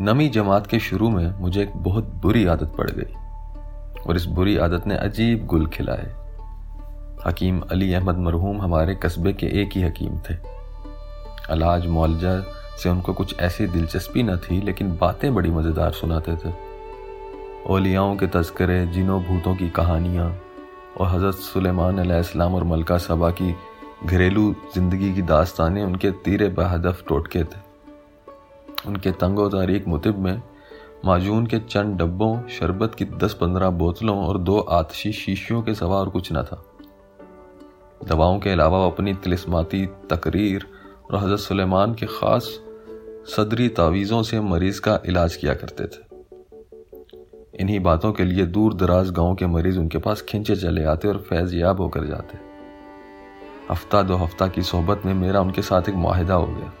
नमी जमात के शुरू में मुझे एक बहुत बुरी आदत पड़ गई और इस बुरी आदत ने अजीब गुल खिलाए। हकीम अली अहमद मरहूम हमारे कस्बे के एक ही हकीम थे। अलाज मौलजा से उनको कुछ ऐसी दिलचस्पी न थी, लेकिन बातें बड़ी मज़ेदार सुनाते थे। ओलियाओं के तस्करे, जिनों भूतों की कहानियाँ और हज़रत सुलेमान अलैहिस्सलाम और मलका सबा की घरेलू ज़िंदगी की दास्तानें उनके तीर बहदफ टोटके थे। उनके तंगो तारीख मुतिब में माजून के चंद डब्बों, शरबत की दस पंद्रह बोतलों और दो आतशी शीशियों के सवा और कुछ न था। दवाओं के अलावा वो अपनी तिलिस्माती तकरीर और हज़रत सुलेमान के ख़ास सदरी तावीज़ों से मरीज़ का इलाज किया करते थे। इन्हीं बातों के लिए दूर दराज गाँव के मरीज़ उनके पास खिंचे चले आते और फैज़याब होकर जाते। हफ़्ता दो हफ़्ता की सोहबत में मेरा उनके साथ एक माहिदा हो गया।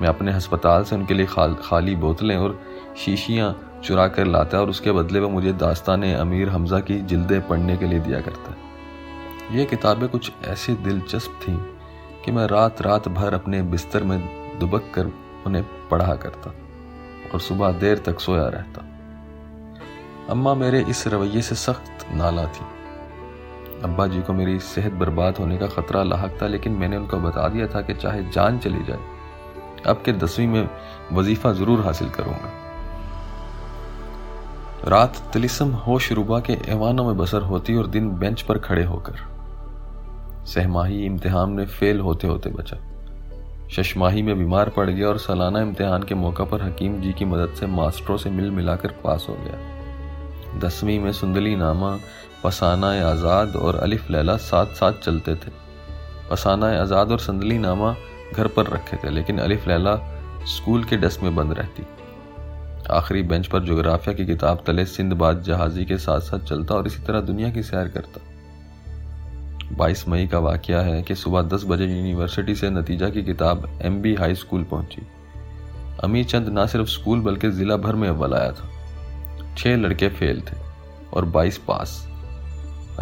मैं अपने अस्पताल से उनके लिए खाल, खाली बोतलें और शीशियाँ चुरा कर लाता और उसके बदले में मुझे दास्तान अमीर हमज़ा की जिल्दें पढ़ने के लिए दिया करता। ये किताबें कुछ ऐसी दिलचस्प थीं कि मैं रात रात भर अपने बिस्तर में दुबक कर उन्हें पढ़ा करता और सुबह देर तक सोया रहता। अम्मा मेरे इस रवैये से सख्त नाला थी। अब्बा जी को मेरी सेहत बर्बाद होने का खतरा लाक था लेकिन मैंने उनको बता दिया था कि चाहे जान चली जाए अब के दसवीं में वजीफा ज़रूर हासिल करूँगा। रात तिलिसम होश रुबा के ऐवानों में बसर होती और दिन बेंच पर खड़े होकर। सहमाही इम्तिहान में फेल होते होते बचा। शशमाही में बीमार पड़ गया और सालाना इम्तिहान के मौका पर हकीम जी की मदद से मास्टरों से मिल मिलाकर पास हो गया। दसवीं में सुंदली नामा पसाना आज़ाद और अलिफ लैला साथ साथ चलते थे। पसाना आज़ाद और संदली नामा घर पर रखे थे, लेकिन अलिफ लैला स्कूल के डेस्क में बंद रहती। आखिरी बेंच पर जोग्राफिया की किताब तले सिंधबाद जहाजी के साथ साथ चलता और इसी तरह दुनिया की सैर करता। 22 मई का वाक्य है कि सुबह 10 बजे यूनिवर्सिटी से नतीजा की किताब एम बी हाई स्कूल पहुँची। अमीर चंद ना सिर्फ़ स्कूल, बल्कि जिला भर में अव्वल आया था। छह लड़के फेल थे और 22 पास।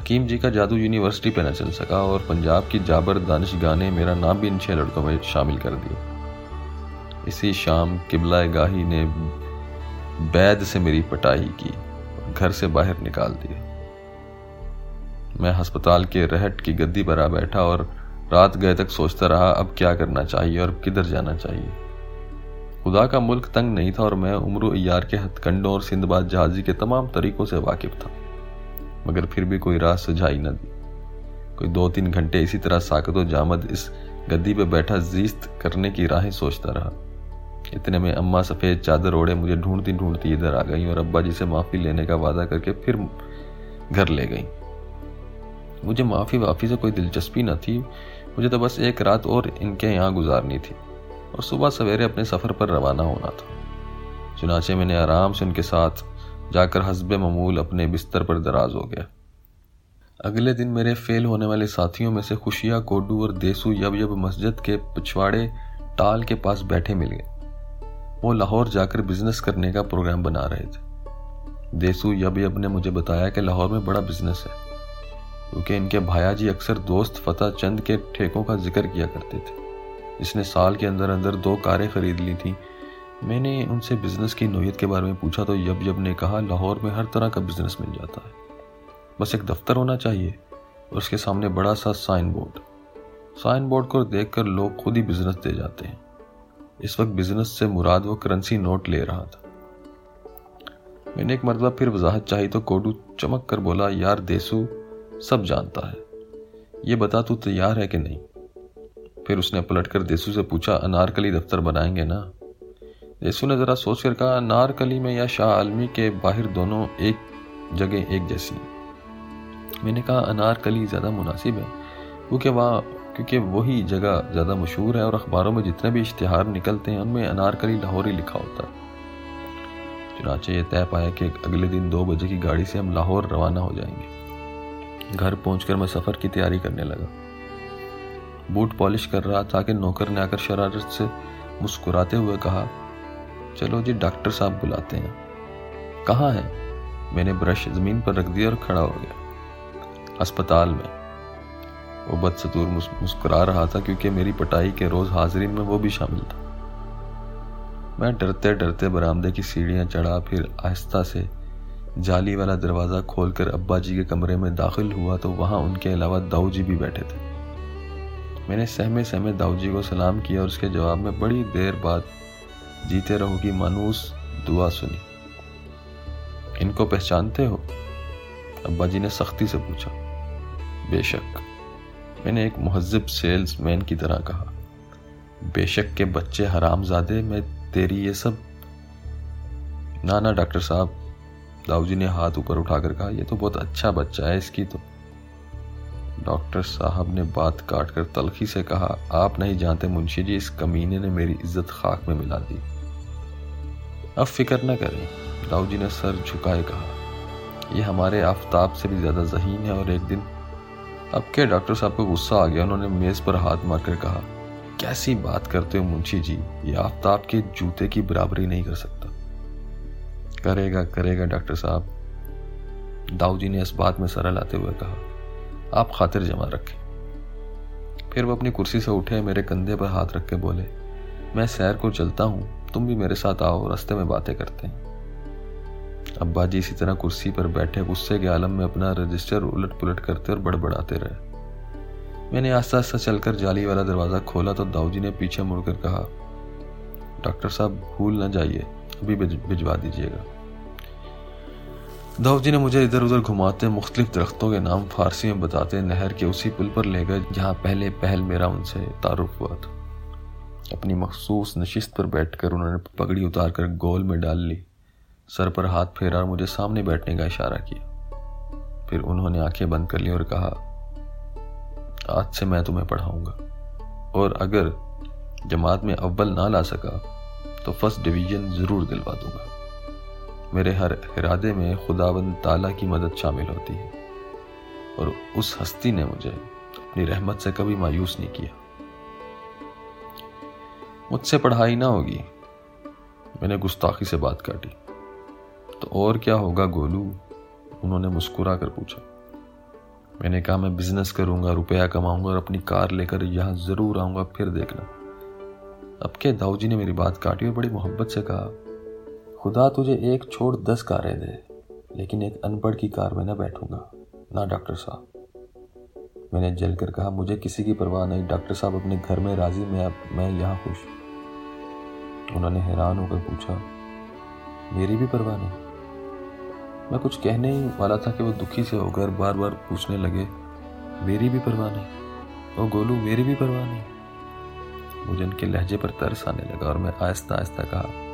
हकीम जी का जादू यूनिवर्सिटी पे न चल सका और पंजाब की जाबर दानिशगाह ने मेरा नाम भी इन छह लड़कों में शामिल कर दिया इसी शाम किबला गाही ने बैद से मेरी पटाई की, घर से बाहर निकाल दिया मैं अस्पताल के रहट की गद्दी पर आ बैठा और रात गए तक सोचता रहा, अब क्या करना चाहिए और किधर जाना चाहिए। खुदा का मुल्क तंग नहीं था और मैं उम्र यार के हथकंडों और सिंधबाद जहाजी के तमाम तरीकों से वाकिफ था। मगर फिर भी कोई राह सुझाई न दी। कोई दो तीन घंटे इसी तरह साकत जामद इस गद्दी पे बैठा जीस्त करने की राहें सोचता रहा। इतने में अम्मा सफ़ेद चादर ओढ़े मुझे ढूंढती ढूंढती इधर आ गई और अब्बा जी से माफ़ी लेने का वादा करके फिर घर ले गई। मुझे माफ़ी वाफ़ी से कोई दिलचस्पी न थी। मुझे तो बस एक रात और इनके यहाँ गुजारनी थी और सुबह सवेरे अपने सफ़र पर रवाना होना था। चुनाचे मैंने आराम से उनके साथ जाकर हसब ममूल अपने बिस्तर पर दराज हो गया। अगले दिन मेरे फेल होने वाले साथियों में से खुशिया, कोडू और देसू यब यब मस्जिद के पिछवाड़े टाल के पास बैठे मिल गए। वो लाहौर जाकर बिज़नेस करने का प्रोग्राम बना रहे थे। देसू यब यब ने मुझे बताया कि लाहौर में बड़ा बिज़नेस है, क्योंकि इनके भाया जी अक्सर दोस्त फतेह चंद के ठेकों का ज़िक्र किया करते थे। जिसने साल के अंदर अंदर दो कारें खरीद ली थी मैंने उनसे बिज़नेस की नोयत के बारे में पूछा तो यब यब ने कहा, लाहौर में हर तरह का बिज़नेस मिल जाता है। बस एक दफ्तर होना चाहिए और उसके सामने बड़ा सा साइन बोर्ड साइन बोर्ड को देखकर लोग खुद ही बिज़नेस दे जाते हैं। इस वक्त बिज़नेस से मुराद वो करेंसी नोट ले रहा था। मैंने एक मरतबा फिर वजाहत चाही तो कोडू चमक कर बोला, यार देसू, सब जानता है। ये बता तू तैयार है कि नहीं? फिर उसने पलटकर देसू से पूछा, अनारकली दफ्तर बनाएँगे ना? यसु ने ज़रा सोच कर कहा, नारकली में या शाह आलमी के बाहर दोनों एक जगह एक जैसी मैंने कहा, अनारकली ज़्यादा मुनासिब है, क्योंकि वहाँ, क्योंकि वही जगह ज़्यादा मशहूर है और अखबारों में जितने भी इश्तहार निकलते हैं, उनमें अनारकली लाहौर लिखा होता है। चुनाचे ये तय पाया कि अगले दिन दो बजे की गाड़ी से हम लाहौर रवाना हो जाएँगे। घर पहुंचकर मैं सफ़र की तैयारी करने लगा। बूट पॉलिश कर रहा था कि नौकर ने आकर शरारत से मुस्कुराते हुए कहा चलो जी, डॉक्टर साहब बुलाते हैं। कहाँ है? मैंने ब्रश ज़मीन पर रख दिया और खड़ा हो गया। अस्पताल में। वो बदसतूर मुस्कुरा रहा था क्योंकि मेरी पटाई के रोज़ हाजिरी में वो भी शामिल था। मैं डरते डरते बरामदे की सीढ़ियाँ चढ़ा, फिर आहिस्ता से जाली वाला दरवाज़ा खोलकर अब्बा जी के कमरे में दाखिल हुआ तो वहाँ उनके अलावा दाऊ जी भी बैठे थे। मैंने सहमे सहमे दाऊ जी को सलाम किया और उसके जवाब में बड़ी देर बाद जीते रहो की मानूस, दुआ सुनी। इनको पहचानते हो? अब्बा जी ने सख्ती से पूछा। बेशक, मैंने एक महजब सेल्समैन की तरह कहा, बेशक के बच्चे हरामजादे, मैं तेरी ये सब। ना ना, डॉक्टर साहब, दाऊजी ने हाथ ऊपर उठाकर कहा यह तो बहुत अच्छा बच्चा है, इसकी तो डॉक्टर साहब ने बात काट कर तलखी से कहा, आप नहीं जानते मुंशी जी, इस कमीने ने मेरी इज़्ज़त खाक में मिला दी। अब फ़िक्र न करें। दाऊ जी ने सर झुकाए कहा यह हमारे आफ्ताब से भी ज़्यादा जहीन है और एक दिन अब के डॉक्टर साहब को गुस्सा आ गया? उन्होंने मेज पर हाथ मारकर कहा, कैसी बात करते हो मुंशी जी, ये आफ्ताब के जूते की बराबरी नहीं कर सकता। करेगा करेगा डॉक्टर साहब। दाऊ जी ने इस बात में सरल आते हुए कहा आप खातिर जमा रखें। फिर वो अपनी कुर्सी से उठे, मेरे कंधे पर हाथ रख के बोले, मैं सैर को चलता हूँ, तुम भी मेरे साथ आओ, रास्ते में बातें करते हैं। अब्बा जी इसी तरह कुर्सी पर बैठे, गुस्से के आलम में अपना रजिस्टर उलट पुलट करते और बड़बड़ाते रहे। मैंने आस्ता आस्ता चलकर जाली वाला दरवाज़ा खोला तो दाऊजी ने पीछे मुड़कर कहा, डॉक्टर साहब, भूल ना जाइए, अभी भिजवा दीजिएगा। दाऊ जी ने मुझे इधर उधर घुमाते मुख्तलिफ़ दरख्तों के नाम फारसी में बताते नहर के उसी पुल पर ले गए जहाँ पहले पहल मेरा उनसे तारुफ हुआ था। अपनी मखसूस नशिस्त पर बैठकर उन्होंने पगड़ी उतार कर गोल में डाल ली। सर पर हाथ फेरा और मुझे सामने बैठने का इशारा किया। फिर उन्होंने आँखें बंद कर ली और कहा, आज से मैं तुम्हें पढ़ाऊँगा। और अगर जमात में अव्वल ना ला सका तो फ़र्स्ट डिवीज़न ज़रूर दिलवा दूँगा। मेरे हर इरादे में खुदावंद ताला की मदद शामिल होती है। और उस हस्ती ने मुझे अपनी रहमत से कभी मायूस नहीं किया। मुझसे पढ़ाई ना होगी। मैंने गुस्ताखी से बात काटी। तो और क्या होगा गोलू? उन्होंने मुस्कुरा कर पूछा। मैंने कहा, मैं बिज़नेस करूँगा, रुपया कमाऊँगा और अपनी कार लेकर यहाँ ज़रूर आऊँगा, फिर देखना। अब के दाऊ जी ने मेरी बात काटी और बड़ी मोहब्बत से कहा खुदा तुझे एक छोड़ दस कारें दे, लेकिन एक अनपढ़ की कार में ना बैठूँगा, ना डॉक्टर साहब। मैंने जल कर कहा, मुझे किसी की परवाह नहीं, डॉक्टर साहब अपने घर में राज़ी, मैं मैं यहाँ खुश उन्होंने हैरान होकर पूछा, मेरी भी परवाह नहीं? मैं कुछ कहने ही वाला था कि वो दुखी से होकर बार बार पूछने लगे, मेरी भी परवाह नहीं? ओ गोलू, मेरी भी परवाह नहीं? मुझे उनके लहजे पर तरस आने लगा और मैं आहिस्ता आहिस्ता कहा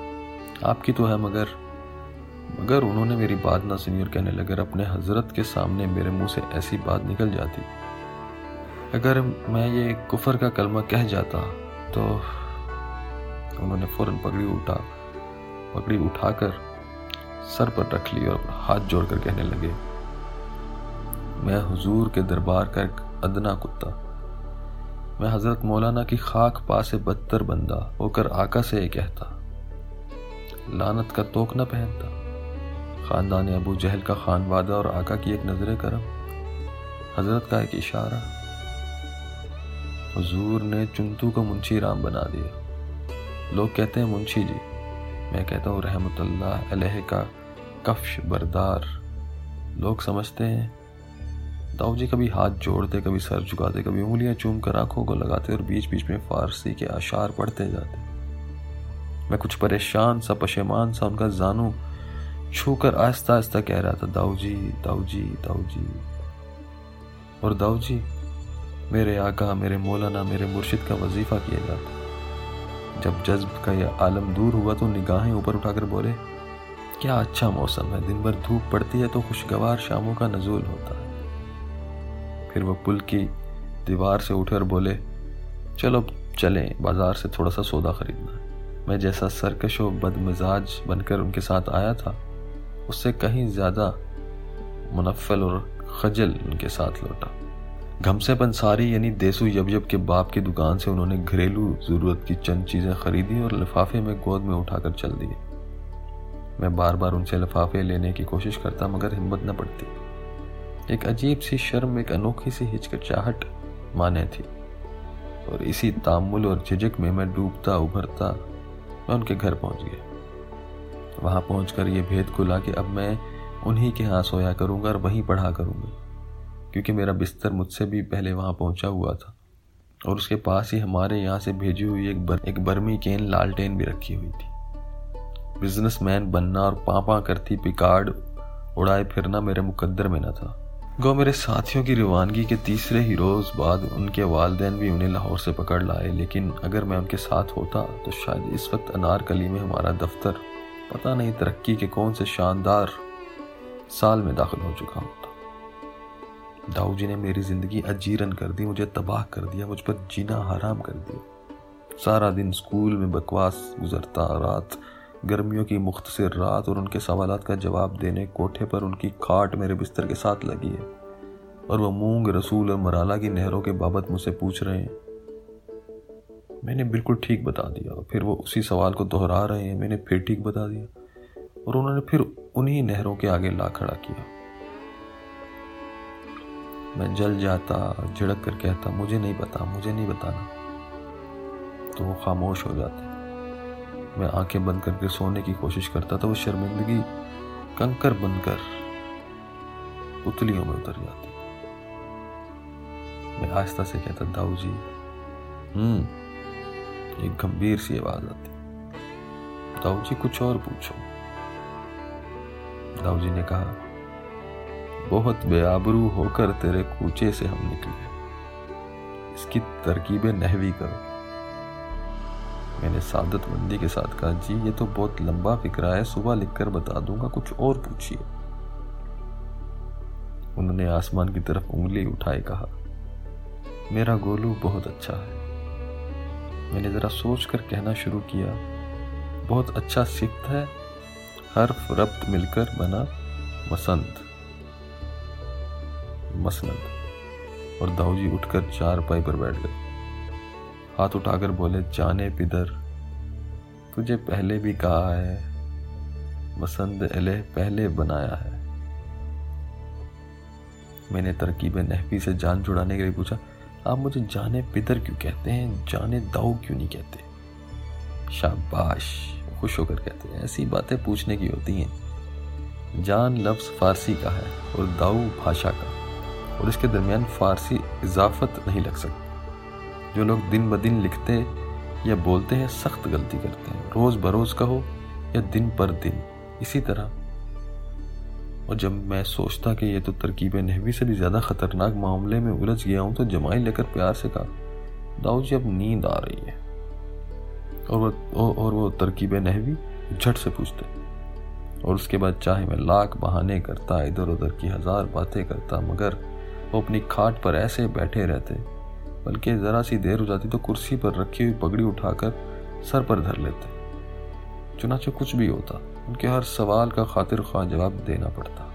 आपकी तो है मगर मगर उन्होंने मेरी बात ना सुनी और कहने लगे अपने हज़रत के सामने मेरे मुँह से ऐसी बात निकल जाती। अगर मैं ये कुफर का कलमा कह जाता तो उन्होंने फ़ौरन पगड़ी उठा, पगड़ी उठाकर सर पर रख ली और हाथ जोड़कर कहने लगे, मैं हुजूर के दरबार का एक अदना कुत्ता। मैं हज़रत मौलाना की खाक पा से बदतर बंदा होकर आका से ये कहता। लानत का तोक न पहनता। खानदान अबू जहल का खान वादा और आका की एक नज़र करम। हज़रत का एक इशारा। हजूर ने चुंतू को मुंशी राम बना दिया। लोग कहते हैं, मुंशी जी, मैं कहता हूँ रहमत का कफ्श बरदार। लोग समझते हैं ताऊ जी कभी हाथ जोड़ते, कभी सर झुकाते, कभी उंगलियाँ चूम कर आँखों को लगाते और बीच बीच में फारसी के आशार पढ़ते जाते। मैं कुछ परेशान सा, पशेमान सा उनका जानू, छूकर आहिस्ता आहिस्ता कह रहा था दाऊ जी दाऊ जी दाऊ जी और दाऊ जी मेरे आका, मेरे मौलाना, मेरे मुर्शिद का वजीफा किया जाता जब जज्ब का यह आलम दूर हुआ तो निगाहें ऊपर उठाकर बोले, क्या अच्छा मौसम है, दिन भर धूप पड़ती है तो खुशगवार शामों का नजूल होता है। फिर वो पुल की दीवार से उठे और बोले, चलो चलें, बाज़ार से थोड़ा सा सौदा खरीदना मैं जैसा सरकश व बदमिजाज बनकर उनके साथ आया था, उससे कहीं ज़्यादा मुनफल और खजल उनके साथ लौटा। घमसे पंसारी यानी देसू यब के बाप की दुकान से उन्होंने घरेलू ज़रूरत की चंद चीज़ें खरीदी और लिफाफे में गोद में उठाकर चल दिए। मैं बार बार उनसे लिफाफे लेने की कोशिश करता, मगर हिम्मत न पड़ती। एक अजीब सी शर्म, एक अनोखी सी हिचकिचाहट माने थी। और इसी तामुल और झिझक में मैं डूबता, उभरता मैं उनके घर पहुँच गया। वहाँ पहुंचकर ये भेद खुला कि अब मैं उन्हीं के यहाँ सोया करूँगा और वहीं पढ़ा करूँगा क्योंकि मेरा बिस्तर मुझसे भी पहले वहाँ पहुँचा हुआ था और उसके पास ही हमारे यहाँ से भेजी हुई एक बर, एक बर्मी केन लालटेन भी रखी हुई थी। बिजनेसमैन बनना और पापा करती पिकार्ड उड़ाए फिरना मेरे मुकद्दर में न था। गो मेरे साथियों की रवानगी के तीसरे ही रोज बाद उनके वालदेन भी उन्हें लाहौर से पकड़ लाए, लेकिन अगर मैं उनके साथ होता तो शायद इस वक्त अनारकली में हमारा दफ्तर, पता नहीं तरक्की के कौन से शानदार साल में दाखिल हो चुका होता। दाऊ जी ने मेरी ज़िंदगी अजीरन कर दी, मुझे तबाह कर दिया, मुझ पर जीना हराम कर दिया। सारा दिन स्कूल में बकवास गुजरता, रात गर्मियों की मुख्तसर रात और उनके सवाल का जवाब देने कोठे पर उनकी खाट मेरे बिस्तर के साथ लगी है और वह मूंग रसूल और मराला की नहरों के बाबत मुझसे पूछ रहे हैं। मैंने बिल्कुल ठीक बता दिया फिर वो उसी सवाल को दोहरा रहे हैं। मैंने फिर ठीक बता दिया और उन्होंने फिर उन्हीं नहरों के आगे ला खड़ा किया। मैं जल जाता, झिड़क कर कहता, मुझे नहीं पता, मुझे नहीं बताना। तो वो खामोश हो जाते। मैं आँखें बंद करके सोने की कोशिश करता था, वो शर्मिंदगी कंकर बनकर पुतलियों में उतर जाती। मैं आहिस्ता से कहता दाऊ जी हम्म एक गंभीर सी आवाज़ आती। दाऊ जी कुछ और पूछो। दाऊ जी ने कहा, बहुत बेआबरू होकर तेरे कूचे से हम निकले। इसकी तरकीबें नहवी करो। मैंने सादत मंदी के साथ कहा, जी, ये तो बहुत लंबा फिक्रा है, सुबह लिखकर बता दूँगा, कुछ और पूछिए। उन्होंने आसमान की तरफ़ उंगली उठाए, कहा, मेरा गोलू बहुत अच्छा है। मैंने जरा सोच कर कहना शुरू किया, बहुत अच्छा सिक्त है हर्फ रब्त मिलकर बना मसंत मसनद और दाऊजी उठकर चार पाई पर बैठ गए। हाथ उठाकर बोले, जाने पिदर, तुझे पहले भी कहा है मसंद एले पहले बनाया है। मैंने तरकीब नहवी से जान जुड़ाने के लिए पूछा, आप मुझे जाने पिदर क्यों कहते हैं? जाने दाऊ क्यों नहीं कहते? शाबाश, खुश होकर कहते हैं, ऐसी बातें पूछने की होती हैं। जान लफ्ज़ फारसी का है और दाऊ भाषा का, और इसके दरमियान फारसी इजाफत नहीं लग सकती। जो लोग दिन ब दिन लिखते या बोलते हैं, सख्त गलती करते हैं। रोज़ बरोज़ कहो या दिन पर दिन। इसी तरह। और जब मैं सोचता कि ये तो तरकीब नहवी से भी ज़्यादा ख़तरनाक मामले में उलझ गया हूँ तो जमाई लेकर प्यार से कहा, दाऊ जी, अब नींद आ रही है। और वो और वो तरकीब नहवी झट से पूछते और उसके बाद चाहे मैं लाख बहाने करता इधर उधर की हज़ार बातें करता, मगर वो अपनी खाट पर ऐसे बैठे रहते बल्कि ज़रा सी देर हो जाती तो कुर्सी पर रखी हुई पगड़ी उठाकर सर पर धर लेते। चुनाचे कुछ भी होता, उनके हर सवाल का खातिर खा जवाब देना पड़ता।